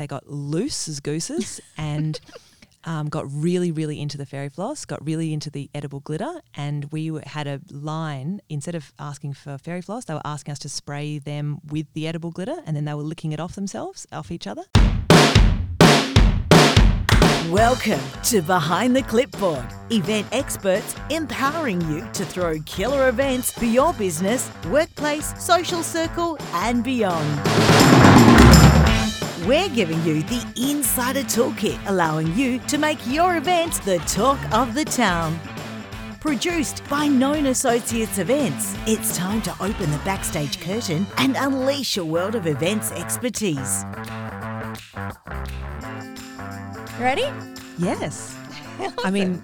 they got loose as gooses and um, got really, really into the fairy floss, got really into the edible glitter, and we were, had a line instead of asking for fairy floss, they were asking us to spray them with the edible glitter, and then they were licking it off themselves, off each other. Welcome to Behind the Clipboard, event experts empowering you to throw killer events for your business, workplace, social circle, and beyond. We're giving you the insider toolkit, allowing you to make your event the talk of the town. Produced by Known Associates Events, it's time to open the backstage curtain and unleash a world of events expertise. Ready? Yes. I mean,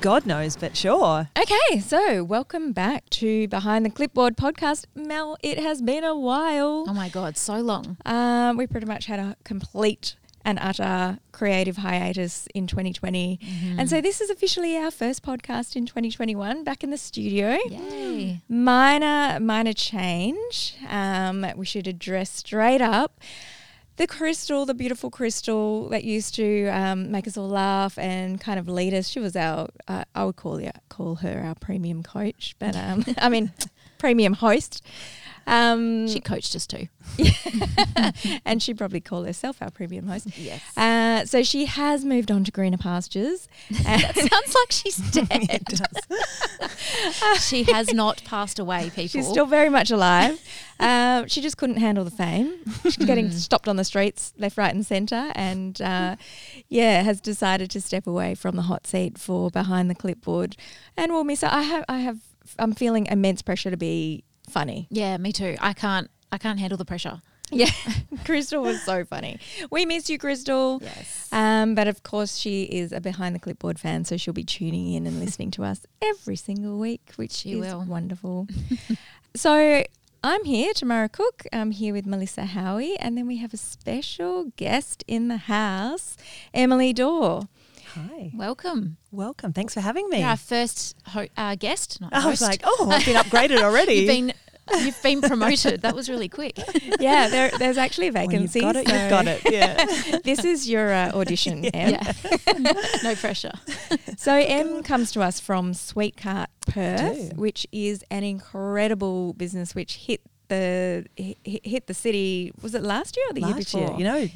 God knows, but sure. Okay, so welcome back to Behind the Clipboard podcast. Mel, it has been a while. Oh my God, so long. Um, we pretty much had a complete and utter creative hiatus in 2020. And so this is officially our first podcast in 2021 back in the studio. Yay. Minor, minor change. Um, we should address straight up. The crystal, the beautiful crystal that used to um, make us all laugh and kind of lead us. She was our, uh, I would call, you, call her our premium coach, but um, I mean, premium host. Um, She coached us too. and she'd probably call herself our premium host. Yes. Uh, so she has moved on to greener pastures. That sounds like she's dead. she has not passed away, people. She's still very much alive. Uh, she just couldn't handle the fame. She's getting stopped on the streets, left, right, and centre, and uh, yeah, has decided to step away from the hot seat for behind the clipboard. And we'll miss her. I have, I have, I'm feeling immense pressure to be funny. yeah, me too. I can't. I can't handle the pressure. Yeah, Crystal was so funny. We miss you, Crystal. Yes. Um, but of course, she is a behind the clipboard fan, so she'll be tuning in and listening to us every single week, which She is will. wonderful. so I'm here, Tamara Cook. I'm here with Melissa Howie, and then we have a special guest in the house, Emily Dorr. Hi. Welcome. Welcome. Thanks for having me. You're our first ho- uh, guest. Not I was like, oh, I've been upgraded already. you've been you've been promoted. That was really quick. yeah, there, there's actually a Well, vacancy. you've got it. so You've got it. Yeah. this is your uh, audition, Em. Yeah. no pressure. So Em comes to us from Sweetcart Perth, which is an incredible business which hit the hit, hit the city. Was it last year or the year before? year, you know,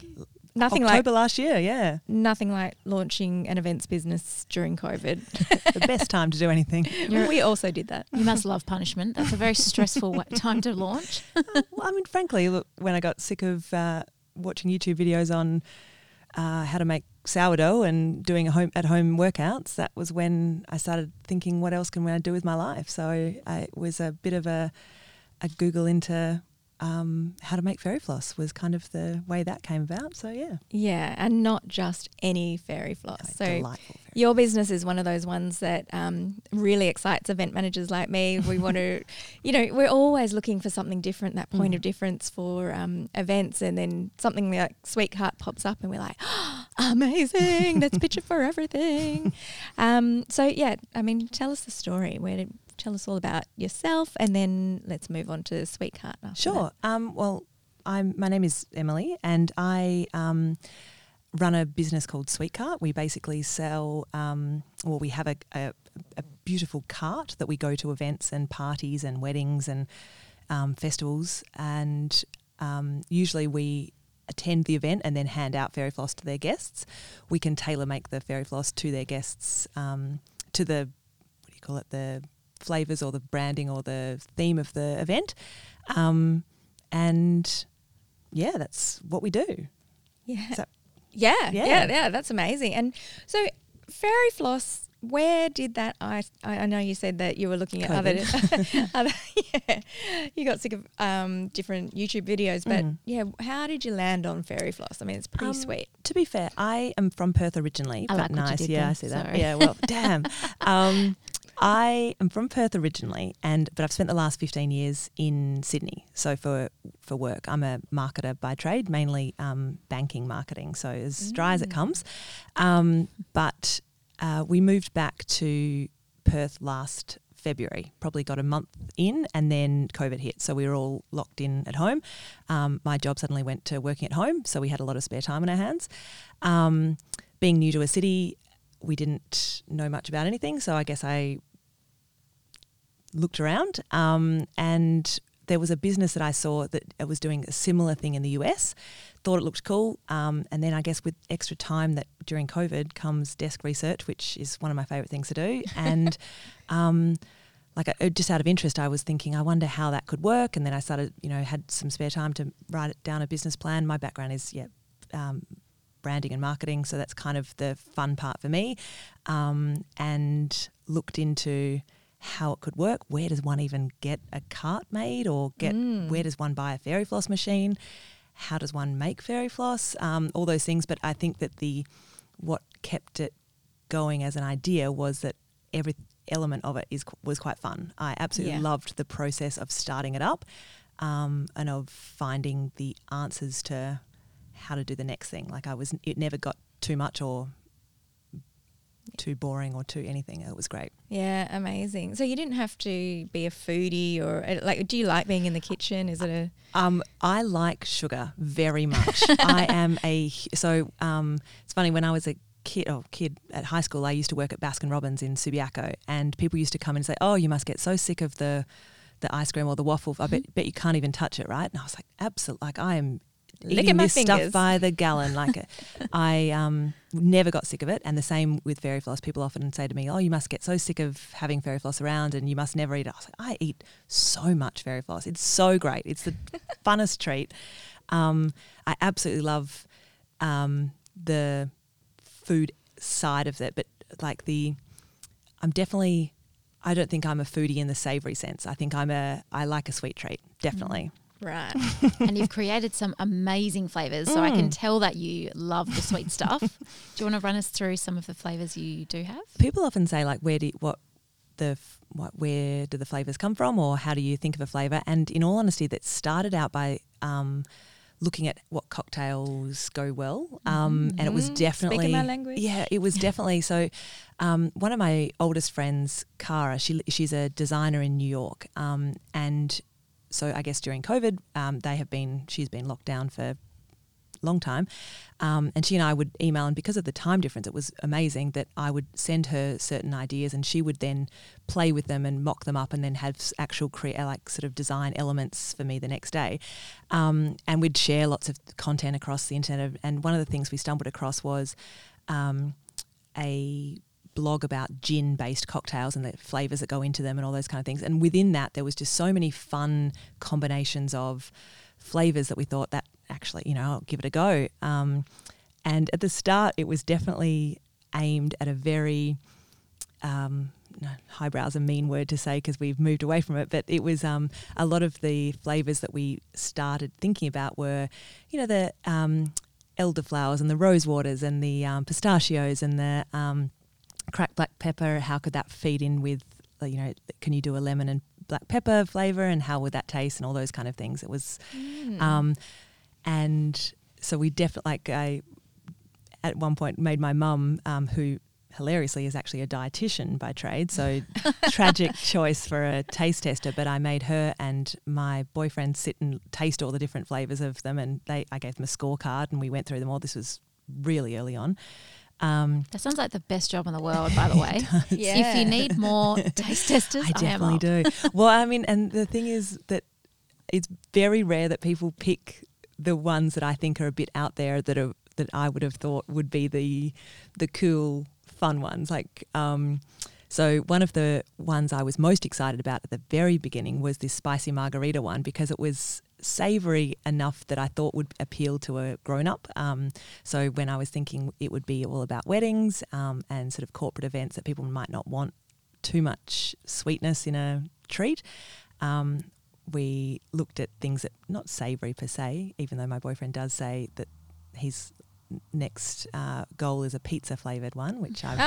nothing October like last year. Yeah, nothing like launching an events business during COVID. the best time to do anything. we also did that. You must love punishment. That's a very stressful time to launch. well, I mean, frankly, look, when I got sick of uh, watching YouTube videos on uh, how to make sourdough and doing a home at home workouts, that was when I started thinking, what else can I do with my life? So I, it was a bit of a, a Google into um, how to make fairy floss was kind of the way that came about. So yeah, Yeah, and not just any fairy floss. Oh, so delightful. Fairy Your business is one of those ones that um, really excites event managers like me. We want to, you know, we're always looking for something different, that point Mm. of difference for um, events, and then something like Sweetcart pops up, and we're like, amazing! That's picture for everything. Um, so yeah, I mean, tell us the story. Where did, tell us all about yourself, and then let's move on to Sweetcart. Sure. Um, well, I'm. My name is Emily, and I um, run a business called Sweetcart. We basically sell. Um, well, we have a, a, a beautiful cart that we go to events and parties and weddings and um, festivals, and um, usually we attend the event and then hand out fairy floss to their guests. We can tailor make the fairy floss to their guests um, to the what do you call it the flavors or the branding or the theme of the event. Um, and yeah, that's what we do. Yeah. That- yeah, yeah, Yeah. yeah, That's amazing. And so, fairy floss. Where did that? I I know you said that you were looking at other, other. Yeah, you got sick of um, different YouTube videos, but Mhm. yeah, how did you land on fairy floss? I mean, it's pretty Um, sweet. To be fair, I am from Perth originally, I but like nice. yeah. I see that. Sorry. Yeah, well, damn. Um, I am from Perth originally, and but I've spent the last fifteen years in Sydney. So for for work, I'm a marketer by trade, mainly um, banking marketing. So as dry as it Mm. comes, um, but uh, we moved back to Perth last February, probably got a month in, and then COVID hit. So we were all locked in at home. Um, my job suddenly went to working at home, so we had a lot of spare time on our hands. Um, being new to a city, we didn't know much about anything, so I guess I looked around um, and there was a business that I saw that was doing a similar thing in the US. Thought it looked cool, um, and then I guess with extra time that during COVID comes desk research, which is one of my favorite things to do. And um, like I, just out of interest, I was thinking, I wonder how that could work. And then I started, you know, had some spare time to write down a business plan. My background is yeah, um, branding and marketing, so that's kind of the fun part for me. Um, and looked into how it could work. Where does one even get a cart made, or get Mm. where does one buy a fairy floss machine? How does one make fairy floss? Um, all those things. But I think that the what kept it going as an idea was that every element of it is was quite fun. I absolutely Yeah. loved the process of starting it up um, and of finding the answers to how to do the next thing. Like I was, it never got too much or too boring or too anything. It was great. Yeah, amazing. So you didn't have to be a foodie or uh, like. Do you like being in the kitchen? Is it a Um, I like sugar very much. I am a so. Um, it's funny when I was a kid, oh, kid at high school, I used to work at Baskin Robbins in Subiaco, and people used to come and say, "Oh, you must get so sick of the the ice cream or the waffle. I bet, bet you can't even touch it, right?" And I was like, "Absolutely! Like I am." Lick at my this fingers. stuff by the gallon. Like I um, never got sick of it, and the same with fairy floss. People often say to me, "Oh, you must get so sick of having fairy floss around, and you must never eat it." I was like, "I eat so much fairy floss. It's so great. It's the funnest treat." Um, I absolutely love um, the food side of it, but like the, I'm definitely. I don't think I'm a foodie in the savoury sense. I think I'm a. I like a sweet treat, definitely. Right? and you've created some amazing flavors. So I can Mm. tell that you love the sweet stuff. Do you want to run us through some of the flavors you do have? People often say like, where do what the what where do the flavors come from, or how do you think of a flavor? And in all honesty, that started out by um, looking at what cocktails go well, um, and it was definitely Speaking my language. Yeah, it was definitely so. Um, one of my oldest friends, Cara, she she's a designer in New York, um, and so I guess during COVID, um, they have been she's been locked down for a long time, um, and she and I would email, and because of the time difference, it was amazing that I would send her certain ideas, and she would then play with them and mock them up, and then have actual create like sort of design elements for me the next day, um, and we'd share lots of content across the internet. And one of the things we stumbled across was um, a blog about gin based cocktails and the flavors that go into them and all those kind of things. And within that, there was just so many fun combinations of flavors that we thought that actually, you know, I'll give it a go. Um, and at the start, it was definitely aimed at a very um, no, a mean word to say because we've moved away from it, but it was um, a lot of the flavors that we started thinking about were, you know, the um, elderflowers and the rose waters and the um, pistachios and the um, cracked black pepper. How could that feed in with, you know, can you do a lemon and black pepper flavor and how would that taste and all those kind of things? It was, Mm. um, and so we definitely like I at one point made my mum, um, who hilariously is actually a dietitian by trade, so tragic choice for a taste tester. But I made her and my boyfriend sit and taste all the different flavors of them, and they I gave them a scorecard and we went through them all. This was really early on. Um, That sounds like the best job in the world, by the way. Yeah. If you need more taste testers, I definitely am do. well, I mean, and the thing is that it's very rare that people pick the ones that I think are a bit out there that are that I would have thought would be the the cool, fun ones. Like, um, so one of the ones I was most excited about at the very beginning was this spicy margarita one because it was savory enough that I thought would appeal to a grown up. Um, so when I was thinking it would be all about weddings um, and sort of corporate events that people might not want too much sweetness in a treat. Um, we looked at things that not savoury per se, even though my boyfriend does say that his next uh, goal is a pizza flavoured one, which I've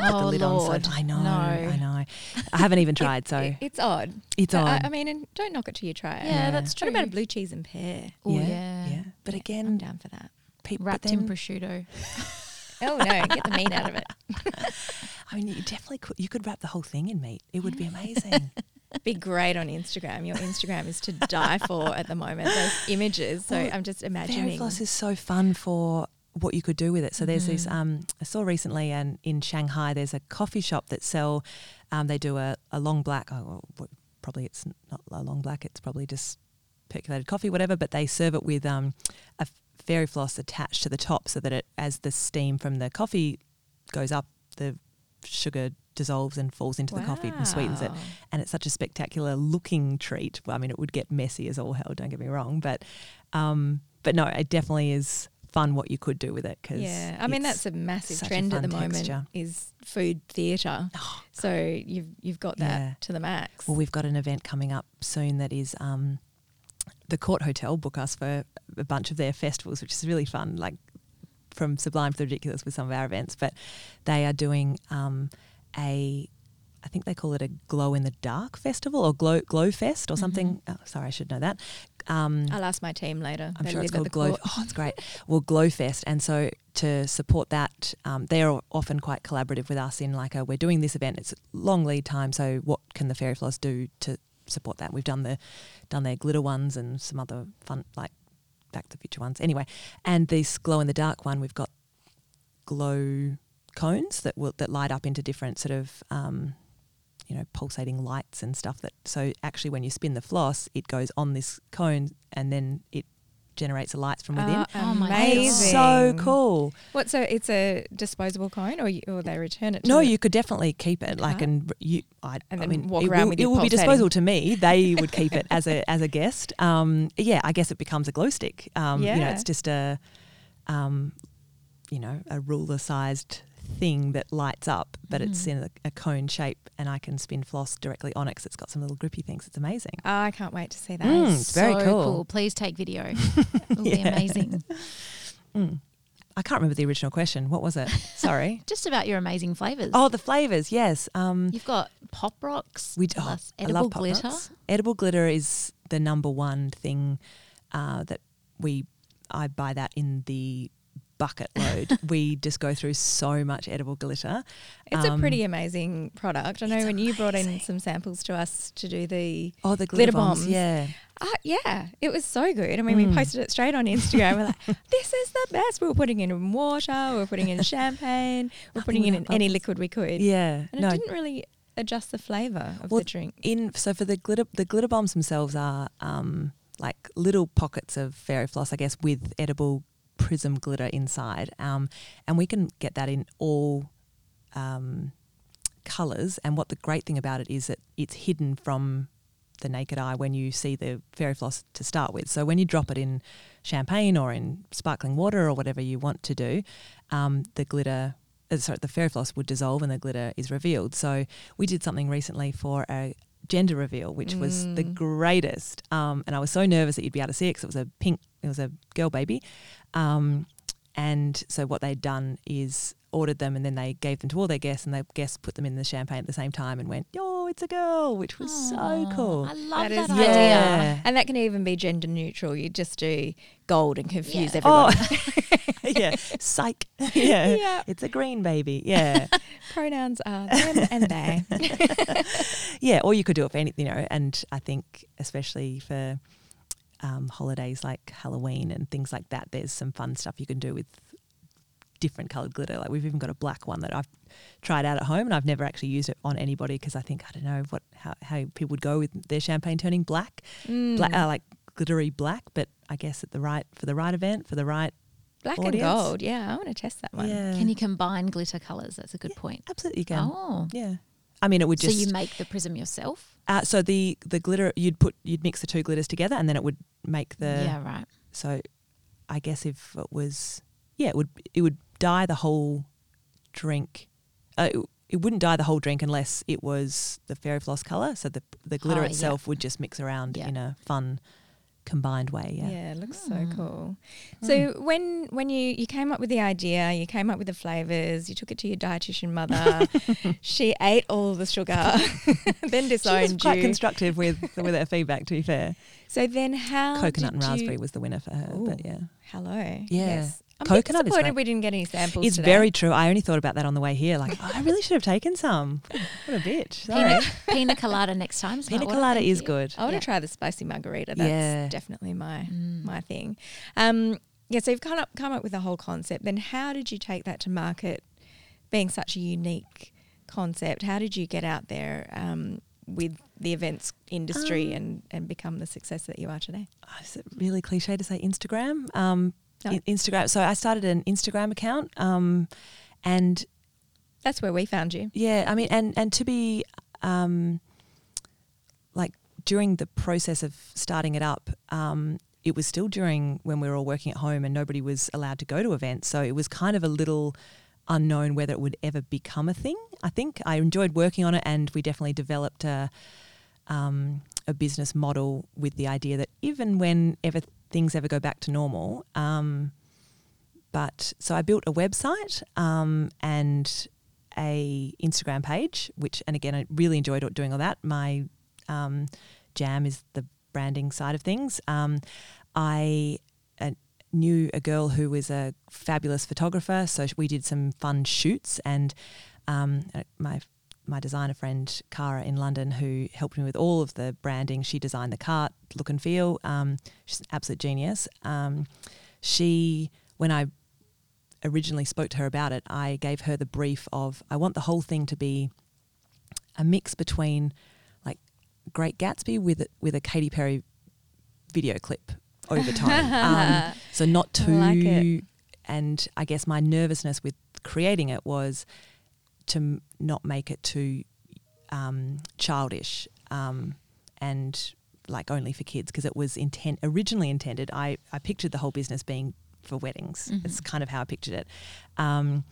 Put the Oh, lid Lord. on. So I know, No. I know. I haven't even tried, so it- it's odd. it's But I. I mean, and don't knock it till you try it. Yeah, Yeah. that's What true. about a blue cheese and pear? Oh, yeah, yeah. yeah. But I'm down for that. people Wrapped in then, prosciutto. Oh no, get the meat out of it. I mean, you definitely could. You could wrap the whole thing in meat. It would be amazing. Be great on Instagram. Your Instagram is to die for at the moment. Those images. So Well, I'm just Fairy imagining. floss is so fun for what you could do with it. So there's this. Mm-hmm. Um, I saw recently, and in Shanghai, there's a coffee shop that sell. Um, they do a, a long black. Oh, well, probably it's not a long black. It's probably just percolated coffee, whatever. But they serve it with um, a fairy floss attached to the top, so that it, as the steam from the coffee goes up, the sugar dissolves and falls into the coffee and sweetens it and it's such a spectacular looking treat. Well, I mean, it would get messy as all hell. Don't get me wrong, but um, but no, it definitely is fun what you could do with it. Cause Yeah, I mean that's a massive such a trend at the fun moment is food theatre. Oh, So you've you've got that Yeah. to the max. well, we've got an event coming up soon that is um, the Court Hotel book us for a bunch of their festivals, which is really fun. Like from Sublime to the Ridiculous with some of our events, but they are doing um, a. I think they call it a glow in the dark festival or glow glow fest or something. Oh, sorry, I should know that. Um, I'll ask my team later. I'm They sure it's called Glow. court. Oh, it's great. Well, Glowfest, and so to support that, um, they're often quite collaborative with us in like, a, we're doing this event. It's long lead time, so what can the Fairy Floss do to support that? We've done the done their glitter ones and some other fun like Back to the Future ones. Anyway, and this glow in the dark one, we've got glow cones that will that light up into different sort of um, you know pulsating lights and stuff that so actually when you spin the floss it goes on this cone and then it generates the lights from within Oh my amazing! it's so cool What? So it's a disposable cone, or you, or they return it? To no you could definitely keep it like and you I, And I mean walk it around will, with it your will be disposable to me they would keep it as a as a guest um yeah I guess it becomes a glow stick um you know it's just a um you know a ruler sized thing that lights up but it's Mm-hmm. in a, a cone shape and I can spin floss directly on it because it's got some little grippy things it's amazing Oh, I can't wait to see that. Mm, it's very so cool. Please take video. It'll be amazing. Mm. I can't remember the original question. What was it? Sorry. Just about your amazing flavors. oh, the flavors. Yes. Um, You've got pop rocks. we tell oh, us, I edible love Pop glitter. Rocks. Edible glitter is the number one thing uh, that we. I buy that in the bucket load. we just go through so much edible glitter. It's a Um, pretty amazing product. I know when you brought in some samples to us to do the Oh, the glitter, Glitter bombs. bombs. Yeah. Uh, yeah, it was so good. I mean, we Mm. posted it straight on Instagram. We're like, this is the best. We were putting in water, we were putting in champagne, we were putting in any liquid we could. Yeah. And no. it didn't really adjust the flavour of Well, the drink. in so for the glitter the glitter bombs themselves are um, like little pockets of fairy floss, I guess, with edible prism glitter inside, um, and we can get that in all um, colors. And what the great thing about it is that it's hidden from the naked eye when you see the fairy floss to start with. So when you drop it in champagne or in sparkling water or whatever you want to do, um, the glitter, uh, sorry, the fairy floss would dissolve and the glitter is revealed. So we did something recently for a gender reveal, which was the Mm. greatest. Um, and I was so nervous that you'd be able to see it because it was a pink, it was a girl baby. Um, and so what they'd done is ordered them and then they gave them to all their guests and the guests put them in the champagne at the same time and went, oh, it's a girl, which was so cool. I love That that, is- idea. Yeah. And that can even be gender neutral. You just do gold and confuse Yeah. Oh, everybody. yeah. Psych. Yeah. Yeah. It's a green baby. Yeah. Pronouns are them and they. yeah. Or you could do it for anything, you know. And I think, especially for um, holidays like Halloween and things like that, there's some fun stuff you can do with different colored glitter. Like we've even got a black one that I've tried out at home and I've never actually used it on anybody because I think, I don't know what how, how people would go with their champagne turning black, Mm. black uh, like glittery black. But I guess at the right, for the right event, for the right Black audience. and gold. Yeah, I want to test that one. Yeah. Can you combine glitter colours? That's a good point. Absolutely you can. Oh. Yeah. I mean, it would just so you make the prism yourself? Uh, so the the glitter you'd put you'd mix the two glitters together and then it would make the yeah, right. so I guess if it was yeah it would it would dye the whole drink uh, it, it wouldn't dye the whole drink unless it was the fairy floss color so the the glitter Oh, yeah. itself would just mix around Yeah. in a fun combined way yeah, Yeah, it looks so Mm. cool. So when when you you came up with the idea, you came up with the flavors, you took it to your dietitian mother. she ate all the sugar, then She was quite you. constructive with with her feedback to be fair so then how coconut and did you- raspberry was the winner for her Ooh. but yeah Hello. Yeah. Yes. I'm Coconut is disappointed great. we didn't get any samples. It's today. very true. I only thought about that on the way here. Like, oh, I really should have taken some. What a bitch. Pina, pina colada next time. Pina colada is good. I want Yeah. to try the spicy margarita. That's Yeah. definitely my Mm. my thing. Um, yeah, so you've come up come up with a whole concept. Then how did you take that to market? Being such a unique concept, how did you get out there um, with the events industry Um, and and become the success that you are today? Oh, Is it really cliche to say Instagram? Um, No. Instagram. So I started an Instagram account, um, and That's where we found you. yeah, I mean, and and to be um, like during the process of starting it up, um, it was still during when we were all working at home and nobody was allowed to go to events. So it was kind of a little unknown whether it would ever become a thing. I think I enjoyed working on it, and we definitely developed a um, a business model with the idea that even when ever things ever go back to normal, um, but so I built a website um, and a Instagram page, which and again I really enjoyed doing all that. My um, jam is the branding side of things. Um, I uh, knew a girl who was a fabulous photographer, so we did some fun shoots, and um, uh, my my designer friend Cara in London, who helped me with all of the branding. She designed the cart, look and feel. Um, she's an absolute genius. Um, she, when I originally spoke to her about it, I gave her the brief of I want the whole thing to be a mix between like Great Gatsby with with a Katy Perry video clip over time. um, so not I too. like it. And I guess my nervousness with creating it was to m- not make it too um, childish um, and like only for kids because it was intent originally intended. I, I pictured the whole business being for weddings. Mhm. It's kind of how I pictured it. Um,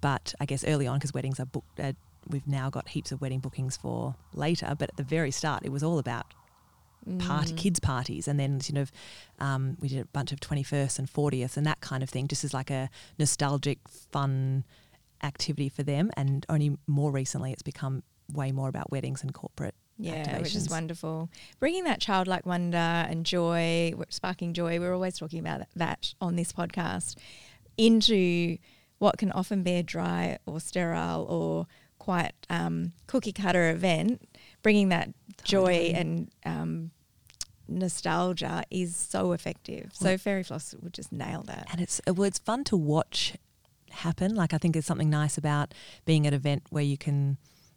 but I guess early on, because weddings are booked, uh, we've now got heaps of wedding bookings for later. But at the very start, it was all about party Mm. kids parties and then sort of um, we did a bunch of 21st and 40th and that kind of thing just as like a nostalgic fun activity for them and only more recently it's become way more about weddings and corporate Yeah, which is wonderful. Bringing that childlike wonder and joy, sparking joy, we're always talking about that on this podcast, into what can often be a dry or sterile or quite um, cookie cutter event. Bringing that joy and um, nostalgia is so effective. So Fairy Floss would just nail that. and it's well it's fun to watch happen like i think there's something nice about being at an event where you can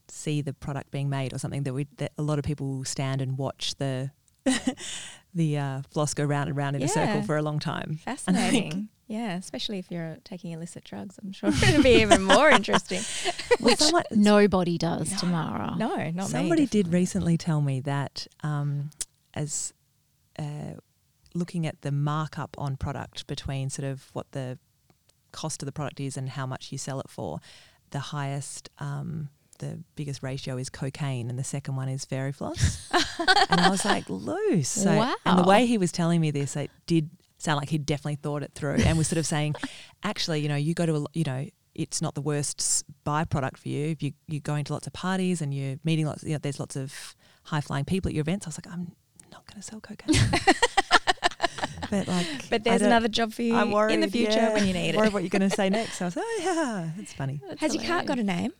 see the product being made or something that we that a lot of people stand and watch the the uh, floss go round and round in a circle for a long time Fascinating. Yeah, especially if you're taking illicit drugs. I'm sure it'll be even more interesting. Well, someone- Nobody does, Tamara. No, not me. Somebody me. did recently tell me that um, as uh, looking at the markup on product between sort of what the cost of the product is and how much you sell it for, the highest, um, the biggest ratio is cocaine, and the second one is fairy floss. and I was like, loose. So, And the way he was telling me this, it did sound like he'd definitely thought it through and was sort of saying, actually, you know, you go to, a, you know, it's not the worst byproduct for you if you, you're going to lots of parties and you're meeting lots, you know, there's lots of high flying people at your events. I was like, I'm not going to sell cocaine. but like, But there's another job for you I'm worried in the future yeah. when you need Worried it. what you're going to say next. I was like, oh yeah, it's funny. Has your cart got a name?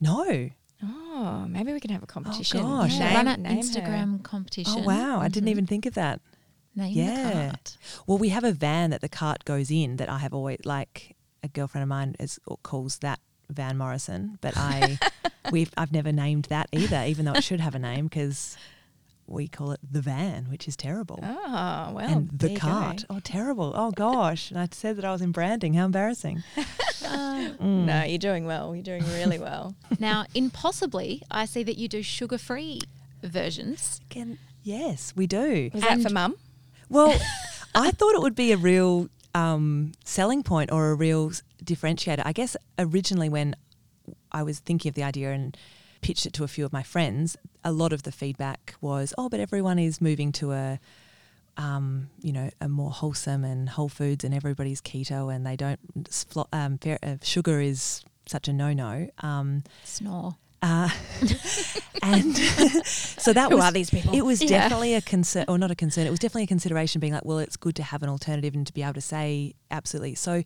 No. Oh, maybe we can have a competition. Oh gosh. Yeah, Name- run an name her. Instagram competition. Oh wow, I didn't Mhm. even think of that. Name Yeah. the cart. Well, we have a van that the cart goes in that I have always like a girlfriend of mine is calls that Van Morrison, but I we've I've never named that either, even though it should have a name because we call it the van, which is terrible. Oh, well. and the you go. cart, oh terrible! Oh gosh! And I said that I was in branding. How embarrassing! Uh, Mm. No, you're doing well. You're doing really well. now, in possibly, I see that you do sugar-free versions. Again, yes, we do. Was that for mum? Well, I thought it would be a real um, selling point or a real differentiator. I guess originally when I was thinking of the idea and pitched it to a few of my friends, a lot of the feedback was, "Oh, but everyone is moving to a." Um, you know, a more wholesome and whole foods, and everybody's keto, and they don't. Um, uh, sugar is such a no-no. Um, Snore. Uh, and so that Who was are these people? It was Yeah. definitely a concern, or not a concern. It was definitely a consideration, being like, well, it's good to have an alternative and to be able to say absolutely. So,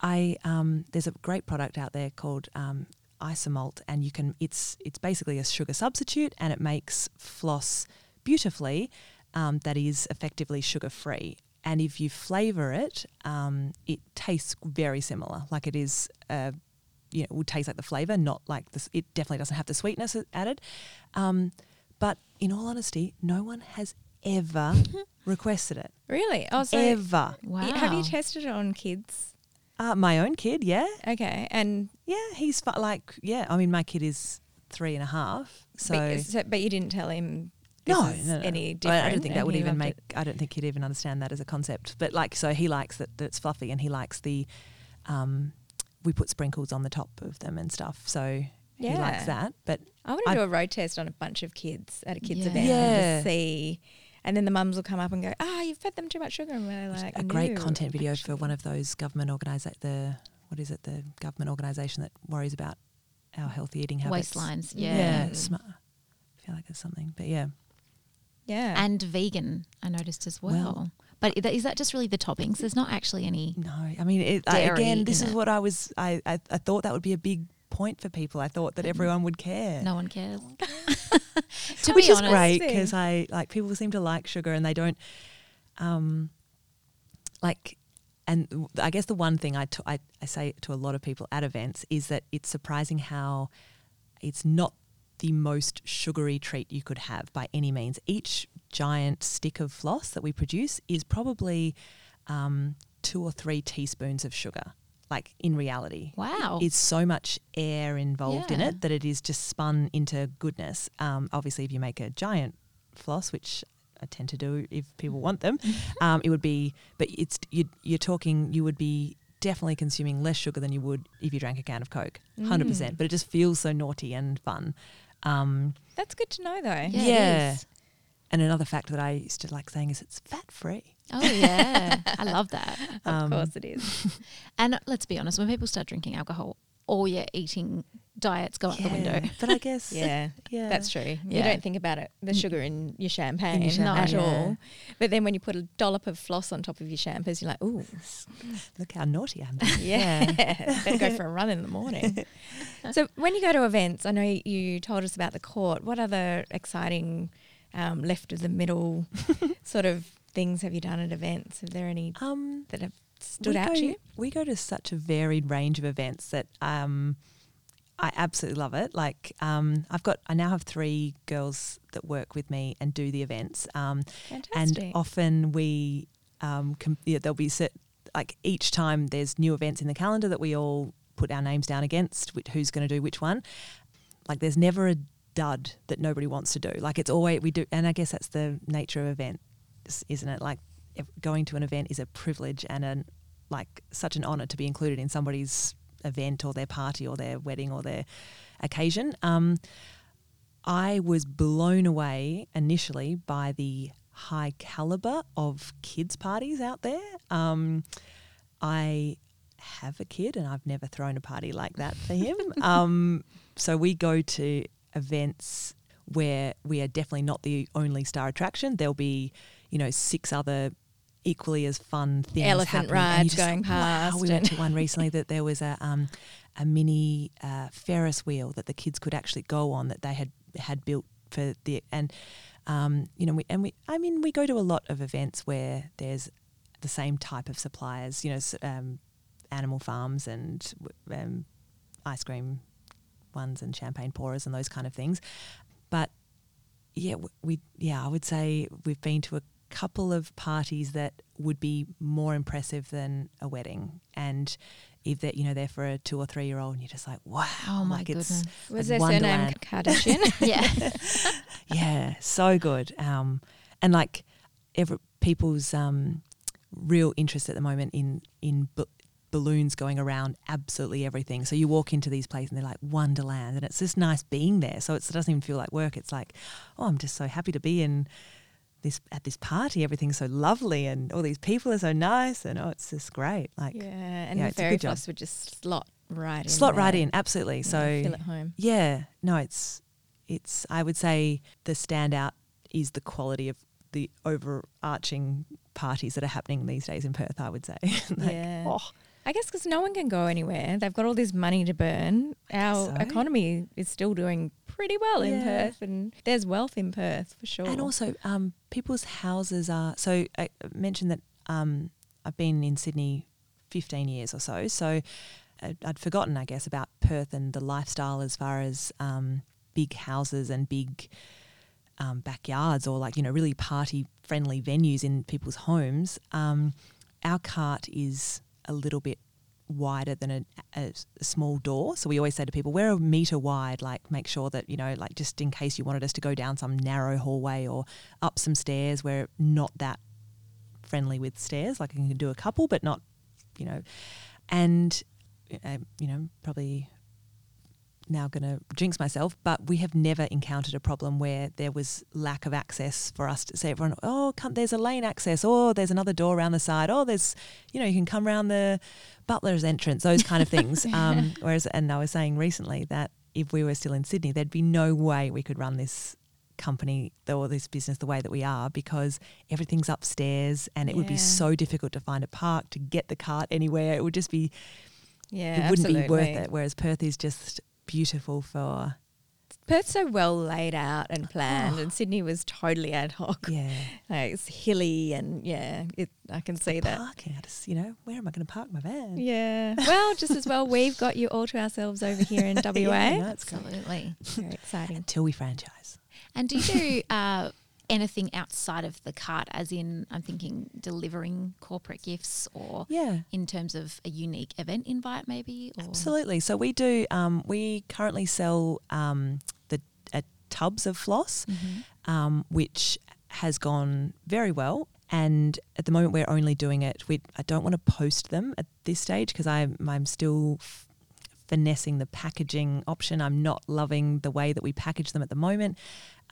I um, there's a great product out there called um, Isomalt, and you can it's it's basically a sugar substitute, and it makes floss beautifully. Um, that is effectively sugar free. And if you flavour it, um, it tastes very similar. Like it is, uh, you know, it would taste like the flavour, not like this. It definitely doesn't have the sweetness added. Um, but in all honesty, no one has ever requested it. Really? Oh, so ever. Wow. have you tested it on kids? Uh, my own kid, yeah. Okay, and Yeah, he's fu- like, yeah. I mean, my kid is three and a half. So, but, so- but you didn't tell him no, no, no. any I- different. I don't think that would even make. it. I don't think he'd even understand that as a concept. But like, so he likes that, it's fluffy, and he likes the. Um, we put sprinkles on the top of them and stuff, so he likes that. But I want to do a road test on a bunch of kids at a kids Yeah. event and just see. And then the mums will come up and go, "Ah, you've fed them too much sugar." And we're There's like, a great content video for one of those government organisa the what is it the government organisation that worries about our healthy eating habits. Waistlines, Yeah, yeah. Mm. sma- I feel like it's something, but yeah. Yeah, And vegan, I noticed as well. Well- but is that just really the toppings? There's not actually any. No, I mean, it, I, Dairy again, this is it. what I was. I, I I thought that would be a big point for people. I thought that everyone would care. No one cares. to which be is honest, great because I like people seem to like sugar and they don't, um, like, and I guess the one thing I, t- I I say to a lot of people at events is that it's surprising how it's not the most sugary treat you could have by any means. Each giant stick of floss that we produce is probably um, two or three teaspoons of sugar. Like in reality, Wow. it's so much air involved in it that it is just spun into goodness. Um, obviously, if you make a giant floss, which I tend to do if people want them, um, it would be. But it's you, you're talking. You would be definitely consuming less sugar than you would if you drank a can of Coke, hundred percent. But it just feels so naughty and fun. Um, that's good to know, though. Yeah, it Yeah. And another fact that I used to like saying is it's fat free. Oh yeah, I love that. Of Um, course it is. And let's be honest, when people start drinking alcohol, all your eating diets go out the window. But I guess Yeah, yeah, that's true. You don't think about it, the sugar in your champagne, champagne, at yeah. all. But then when you put a dollop of floss on top of your champers, you're like, ooh, Look how naughty I'm. being. yeah, better go for a run in the morning. so when you go to events, I know you told us about the court. What other exciting um, left of the middle sort of things have you done at events? Are there any Um, that have stood out go, to you? We go to such a varied range of events that um, I absolutely love it. Like um, I've got, I now have three girls that work with me and do the events. Um, Fantastic. and often we, um, com- yeah, there'll be set, like each time there's new events in the calendar that we all put our names down against, which, who's going to do which one. Like there's never a dud that nobody wants to do. Like it's always we do, and I guess that's the nature of event, isn't it? Like going to an event is a privilege and an like such an honor to be included in somebody's event or their party or their wedding or their occasion. Um, I was blown away initially by the high caliber of kids parties out there. Um, I have a kid and I've never thrown a party like that for him. um, so we go to events where we are definitely not the only star attraction. There'll be, you know, six other equally as fun things. Elephant happening, and rides just going like, Wow. past We went to one recently that there was a um, a mini uh, Ferris wheel that the kids could actually go on that they had had built for the and um, you know we and we I mean we go to a lot of events where there's the same type of suppliers. You know, um, animal farms and um, ice cream ones and champagne pourers and those kind of things. But yeah, we yeah, I would say we've been to a couple of parties that would be more impressive than a wedding, and if they're you know they're for a two or three year old, and you're just like wow, Oh my like it's goodness. Was it's their surname Kardashian? Yeah. yeah, so good. Um, and like every, people's um, real interest at the moment in in balloons going around absolutely everything. So you walk into these places and they're like Wonderland, and it's just nice being there. So it's, it doesn't even feel like work. It's like, oh, I'm just so happy to be in this at this party. Everything's so lovely, and all these people are so nice, and oh, it's just great. Like, yeah, and Yeah, the fairy floss would just slot right in. slot right in, absolutely. Yeah, So feel at home. yeah, no, it's it's. I would say the standout is the quality of the overarching parties that are happening these days in Perth. I would say. Like, Yeah. oh, I guess because no one can go anywhere. They've got all this money to burn. Our so. economy is still doing pretty well in Perth, and there's wealth in Perth for sure. And also, um, people's houses are. So I mentioned that um, I've been in Sydney 15 years or so. So I'd, I'd forgotten, I guess, about Perth and the lifestyle as far as um, big houses and big um, backyards or like, you know, really party friendly venues in people's homes. Um, our cart is a little bit wider than a, a, small door. So we always say to people, we're a meter wide, like make sure that, you know, like just in case you wanted us to go down some narrow hallway or up some stairs, we're not that friendly with stairs. Like I can do a couple, but not, you know, and, uh, you know, probably now going to jinx myself, but we have never encountered a problem where there was lack of access for us to say, everyone, oh, come, there's a lane access, or there's another door around the side, or there's, you know, you can come around the butler's entrance, those kind of things. um, whereas, and I was saying recently that if we were still in Sydney, there'd be no way we could run this company or this business the way that we are because everything's upstairs and it would be so difficult to find a park to get the cart anywhere. It would just be yeah, it wouldn't be worth it. Whereas Perth is just beautiful for Perth's so well laid out and planned, Oh. and Sydney was totally ad hoc. yeah. Like, it's hilly, and yeah, it, I can see that. Parking, I just you know where am I going to park my van? Yeah. Well, just as well, we've got you all to ourselves over here in WA. Yeah, no. Absolutely. Very exciting. Until we franchise. And do you do uh, anything outside of the cart, as in, I'm thinking delivering corporate gifts or Yeah. in terms of a unique event invite, maybe? Or Absolutely. So we do. Um, we currently sell um, the uh, tubs of floss, Mm-hmm. um, which has gone very well. And at the moment, we're only doing it. We I don't want to post them at this stage because I'm I'm still f- finessing the packaging option. I'm not loving the way that we package them at the moment.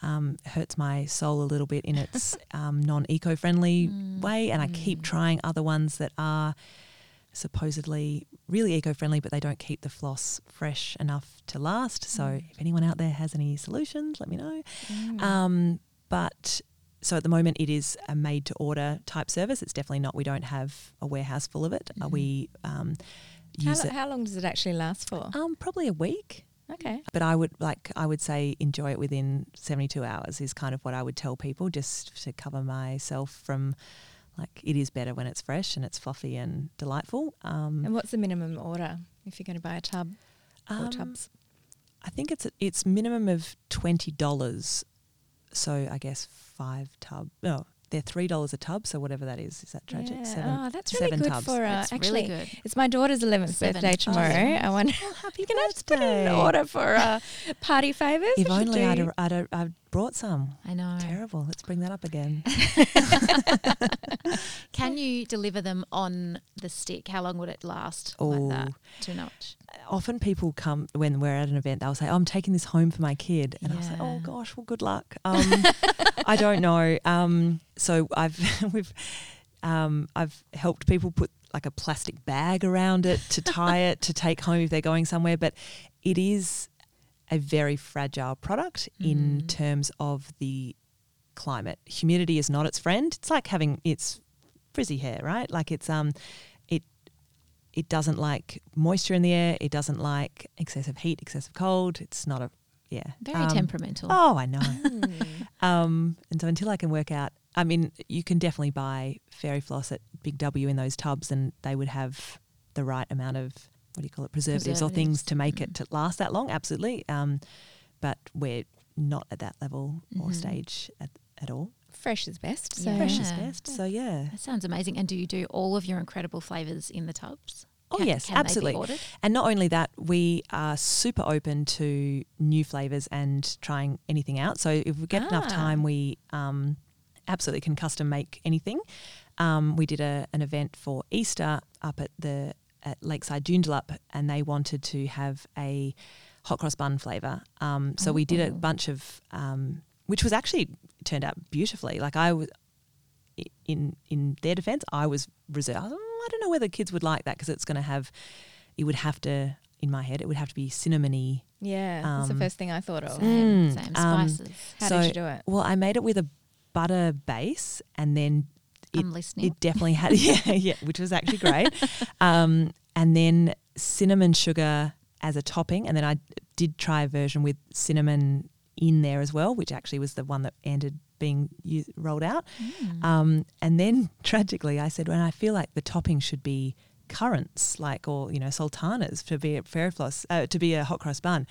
Um, hurts my soul a little bit in its um, non eco friendly Mm. way, and I keep trying other ones that are supposedly really eco-friendly but they don't keep the floss fresh enough to last. So if anyone out there has any solutions let me know. Um, but so at the moment it is a made to order type service. It's definitely not we don't have a warehouse full of it. Uh, we um, How, use it how long does it actually last for? um, probably a week Okay. but I would like I would say enjoy it within 72 hours is kind of what I would tell people just to cover myself from like it is better when it's fresh and it's fluffy and delightful. Um, And what's the minimum order if you're going to buy a tub or um, tubs? I think it's it's minimum of twenty dollars. So I guess five tub. No, they're three dollars a tub. So whatever that is, is that tragic? Yeah. Seven. oh, that's really seven good tubs. for uh, That's actually. really good. It's my daughter's 11th birthday Oh, tomorrow. yeah. I wonder. Oh, happy can have to put in an order for uh, party favors. If only I'd, I'd, I'd brought some. I know. Terrible. Let's bring that up again. Can you deliver them on the stick? How long would it last like that? Oh. Do much? Often people come when we're at an event they'll say oh, i'm taking this home for my kid. And i'll say oh gosh well good luck. Um, i don't know. Um, so i've we've um, i've helped people put like a plastic bag around it to tie it to take home if they're going somewhere but it is a very fragile product in Mm. terms of the climate. Humidity is not its friend. It's like having it's frizzy hair right? Like it's um it it doesn't like moisture in the air. It doesn't like excessive heat, excessive cold. It's not a yeah. Very Um, temperamental. Oh, I know. Hmm. um, and so until I can work out, I mean, you can definitely buy fairy floss at Big W in those tubs, and they would have the right amount of what do you call it, preservatives, or things to make Mm. it to last that long. Absolutely. Um, but we're not at that level or Mhm. stage at, at all. Fresh is best. So. Yeah. Fresh is Yeah. best. So yeah. That sounds amazing. And do you do all of your incredible flavors in the tubs? Oh Can- yes, can they be absolutely. ordered? And not only that, we are super open to new flavors and trying anything out. So if we get enough Ah. time, we um, absolutely can custom make anything. Um, we did a, an event for Easter up at the at Lakeside Joondalup, and they wanted to have a hot cross bun flavor. Um, so we did a Oh. bunch of, um, which was actually turned out beautifully. Like I was in in their defense, I was reserved. I, was, "Oh, I don't know whether kids would like that because it's going to have, it would have to in my head. It would have to be cinnamony. Yeah, that's the Um, first thing I thought of. Same, Mm, same um, spices. How so- did you do it? Well, I made it with a butter base, and then it, I'm listening. it definitely had yeah yeah, which was actually great. um, and then cinnamon sugar as a topping, and then I did try a version with cinnamon in there as well, which actually was the one that ended being used, rolled out. Mm. Um, and then tragically, I said, when I feel like the topping should be currants, like or you know sultanas to be a fairy floss, uh, to be a hot cross bun.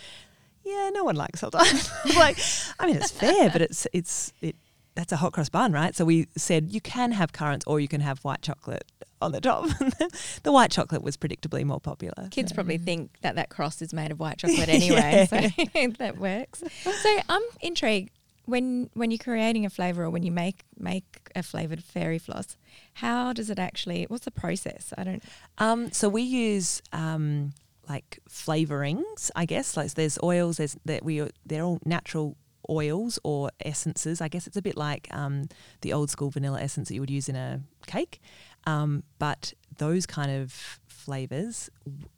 Yeah, no one likes sultanas. like, I mean, it's fair, but it's it's it. That's a hot cross bun, right? So we said you can have currants or you can have white chocolate on the top. the white chocolate was predictably more popular. Kids so- probably think that that cross is made of white chocolate anyway, so that works. So I'm intrigued when when you're creating a flavor or when you make make a flavored fairy floss. How does it actually? What's the process? I don't. Um, so we use um, like flavorings, I guess. Like there's oils, there's that we they're all natural oils or essences. I guess it's a bit like um, the old school vanilla essence that you would use in a cake. Um, but those kind of flavors,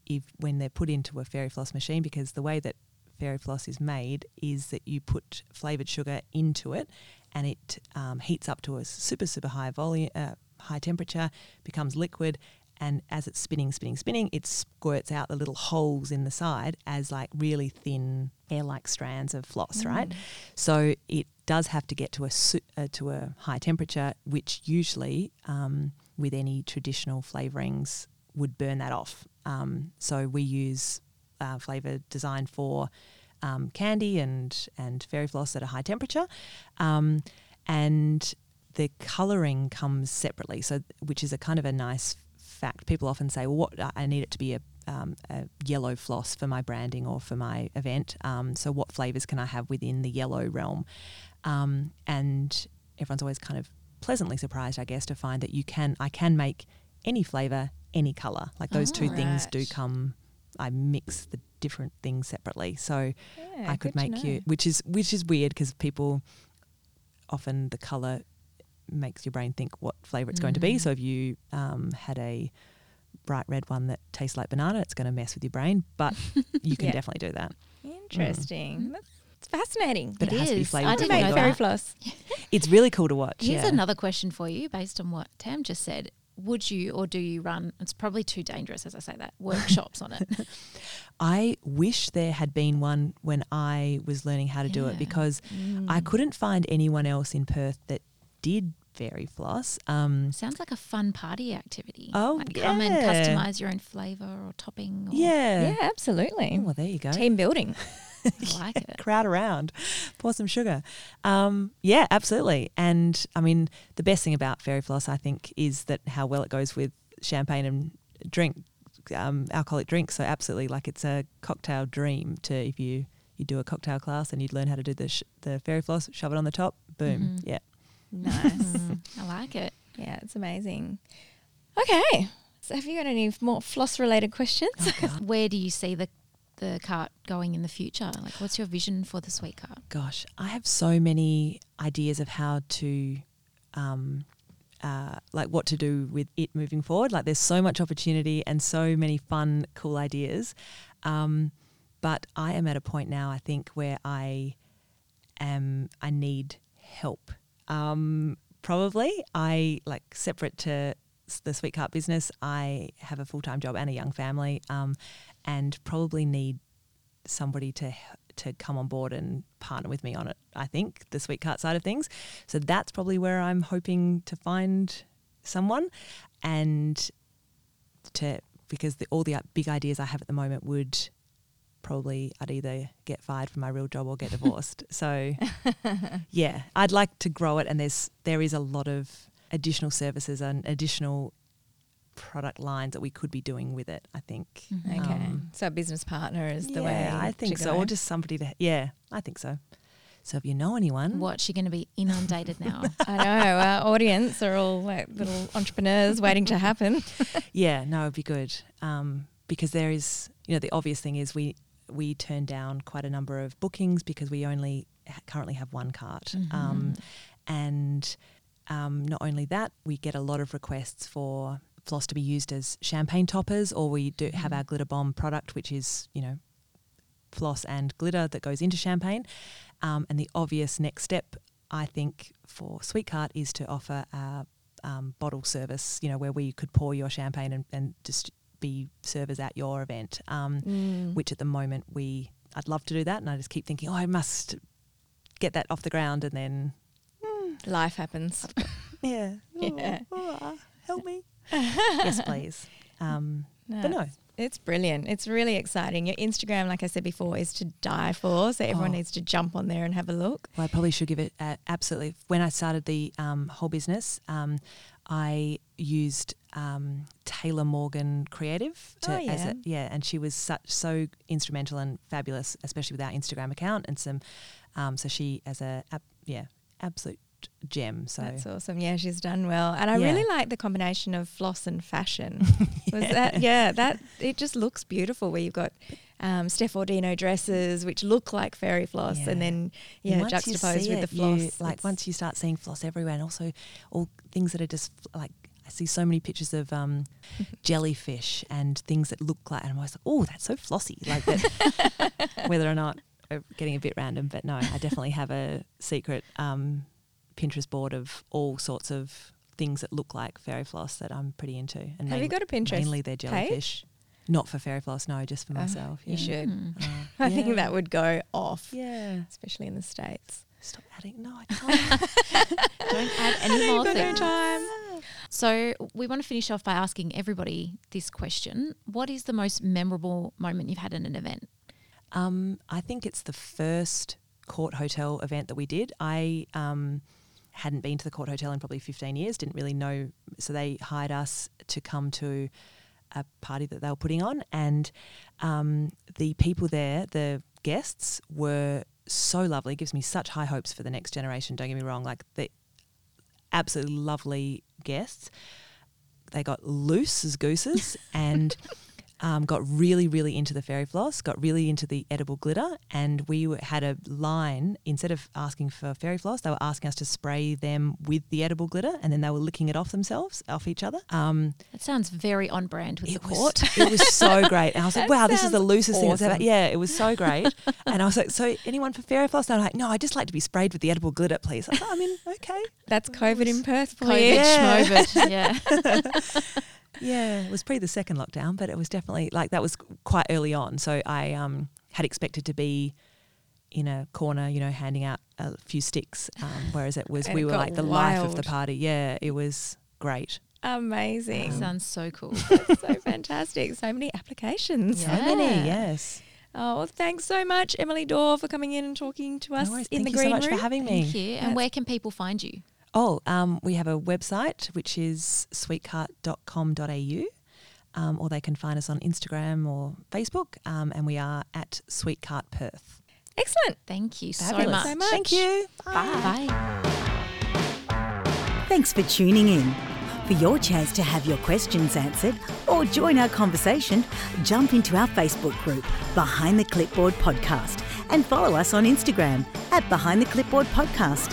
if when they're put into a fairy floss machine, because the way that fairy floss is made is that you put flavored sugar into it, and it um, heats up to a super super high volume, uh, high temperature, becomes liquid, and as it's spinning, spinning, spinning, it squirts out the little holes in the side as like really thin hair-like strands of floss, right? So it does have to get to a su- uh, to a high temperature, which usually um, with any traditional flavorings would burn that off. Um, so we use uh, flavor designed for um, candy and and fairy floss at a high temperature, um, and the colouring comes separately. So which is a kind of a nice fact. People often say, "Well, what I need it to be a, um, a yellow floss for my branding or for my event. Um, so what flavors can I have within the yellow realm?" Um, and everyone's always kind of pleasantly surprised, I guess, to find that you can I can make any flavor, any color. Like those two things do come. I mix the different things separately, so Yeah, I could make you, which is which is weird because people often the color makes your brain think what flavor it's going to be. Mm. So if you um, had a bright red one that tastes like banana, it's going to mess with your brain. But you can Yeah. definitely do that. Interesting. That's it's fascinating. But it, It has to be is. I didn't know fairy floss. It's really cool to watch. Here's yeah. another question for you based on what Tam just said. Would you or do you run, it's probably too dangerous as I say that, workshops on it? I wish there had been one when I was learning how to do it because Mm. I couldn't find anyone else in Perth that did fairy floss. Um, Sounds like a fun party activity. Oh, like come and customize your own flavor or topping. Or, yeah. Yeah, absolutely. Oh, well, there you go. Team building. I like it. crowd around, pour some sugar. Um, yeah, absolutely. And I mean, the best thing about fairy floss, I think, is that how well it goes with champagne and drink, um, alcoholic drinks. So absolutely, like it's a cocktail dream to if you you do a cocktail class and you'd learn how to do the sh- the fairy floss, shove it on the top, boom, Mhm. yeah. Nice. I like it. yeah, it's amazing. Okay. So have you got any more floss related questions? Where do you see the the cart going in the future? Like, what's your vision for the Sweetcart? Gosh, I have so many ideas of how to, um, uh, like what to do with it moving forward. Like, there's so much opportunity and so many fun, cool ideas. Um, but I am at a point now, I think, where I am, I need help. Um, probably, I like separate to the Sweetcart business. I have a full time job and a young family, um, and probably need somebody to to come on board and partner with me on it. I think the Sweetcart side of things. So that's probably where I'm hoping to find someone, and to because the, all the uh, big ideas I have at the moment would probably I'd either get fired from my real job or get divorced. so yeah, I'd like to grow it, and there's there is a lot of additional services and additional product lines that we could be doing with it. I think. Okay. Um, so a business partner is the yeah, way. I think so. go. Or just somebody to, yeah, I think so. So if you know anyone, What you're going to be inundated now? I know our audience are all like little entrepreneurs waiting to happen. yeah, no, it'd be good. Um, because there is, you know, the obvious thing is we we turn down quite a number of bookings because we only ha- currently have one cart. Mm-hmm. Um, and um, not only that, we get a lot of requests for floss to be used as champagne toppers, or we do have our glitter bomb product, which is you know floss and glitter that goes into champagne. Um, and the obvious next step, I think, for Sweetcart is to offer a um, bottle service. You know, where we could pour your champagne and, and just be servers at your event. Um, Mm. Which at the moment we, I'd love to do that, and I just keep thinking, oh, I must get that off the ground, and then Life happens. yeah, Yeah. Oh, oh, help me. yes, please. Um, but no, it's- brilliant. It's really exciting. Your Instagram, like I said before, is to die for. So everyone Oh. needs to jump on there and have a look. Well, I probably should give it uh, absolutely. When I started the um, whole business, um, I used um, Taylor Morgan Creative to, Oh, as yeah. a, yeah, and she was such so instrumental and fabulous, especially with our Instagram account and some. Um, so she as a ab- yeah absolute gem. So That's awesome. Yeah, she's done well. And I Yeah. really like the combination of floss and fashion. Was that yeah, that it just looks beautiful where you've got um, Steph Audino dresses which look like fairy floss Yeah. and then yeah, you juxtaposed with the it, you- floss. like once you start seeing floss everywhere, and also all things that are just like I see so many pictures of um, jellyfish and things that look like, and I'm always like, oh, that's so flossy. Like that, whether or not uh, getting a bit random, but no, I definitely have a secret um, Pinterest board of all sorts of things that look like fairy floss that I'm pretty into. And Have you got a Pinterest Mainly they're jellyfish. Not for fairy floss, no, just for Uh, myself. you should. Mm. Uh, I yeah. think that would go off, Yeah. especially in the States. Stop adding. No, I can't. Don't add any more Got no things. time. So we want to finish off by asking everybody this question: What is the most memorable moment you've had in an event? Um, I think it's the first court hotel event that we did. I um, hadn't been to the court hotel in probably 15 years, didn't really know. So they hired us to come to a party that they were putting on. And um, the people there, the guests, were so lovely. It gives me such high hopes for the next generation. Don't get me wrong. Like the absolutely lovely guests. They got loose as gooses and um, got really, really into the fairy floss, got really into the edible glitter, and we had a line instead of asking for fairy floss, they were asking us to spray them with the edible glitter, and then they were licking it off themselves, off each other. Um, That sounds very on brand with it the was, court. it was so great. And I was like, wow, this is the loosest thing that's ever. Yeah, it was so great. and I was like, so anyone for fairy floss? And I'm like, no, I just like to be sprayed with the edible glitter, please. I, thought, I mean, okay. That's COVID in Perth for COVID. Yeah. Yeah. Yeah, it was pre the second lockdown, but it was definitely like that was quite early on. So I um, had expected to be in a corner, you know, handing out a few sticks, um, whereas it was And we it were like the life of the party. Yeah, it was great. Amazing. sounds so cool. That's so fantastic. So many applications. Yeah. So many, yes. Oh, well, thanks so much, Emily Dorr, for coming in and talking to us No worries. in Thank the you green so much room. for having me. Thank you. And where can people find you? Oh, um, we have a website which is sweetcart.com.au. Um, or they can find us on Instagram or Facebook, um, and we are at Sweetcart Perth. Excellent. Thank you so Fabulous. much. so much. Thank you. Bye. Thanks for tuning in. For your chance to have your questions answered or join our conversation, jump into our Facebook group, Behind the Clipboard Podcast, and follow us on Instagram at Behind the Clipboard Podcast.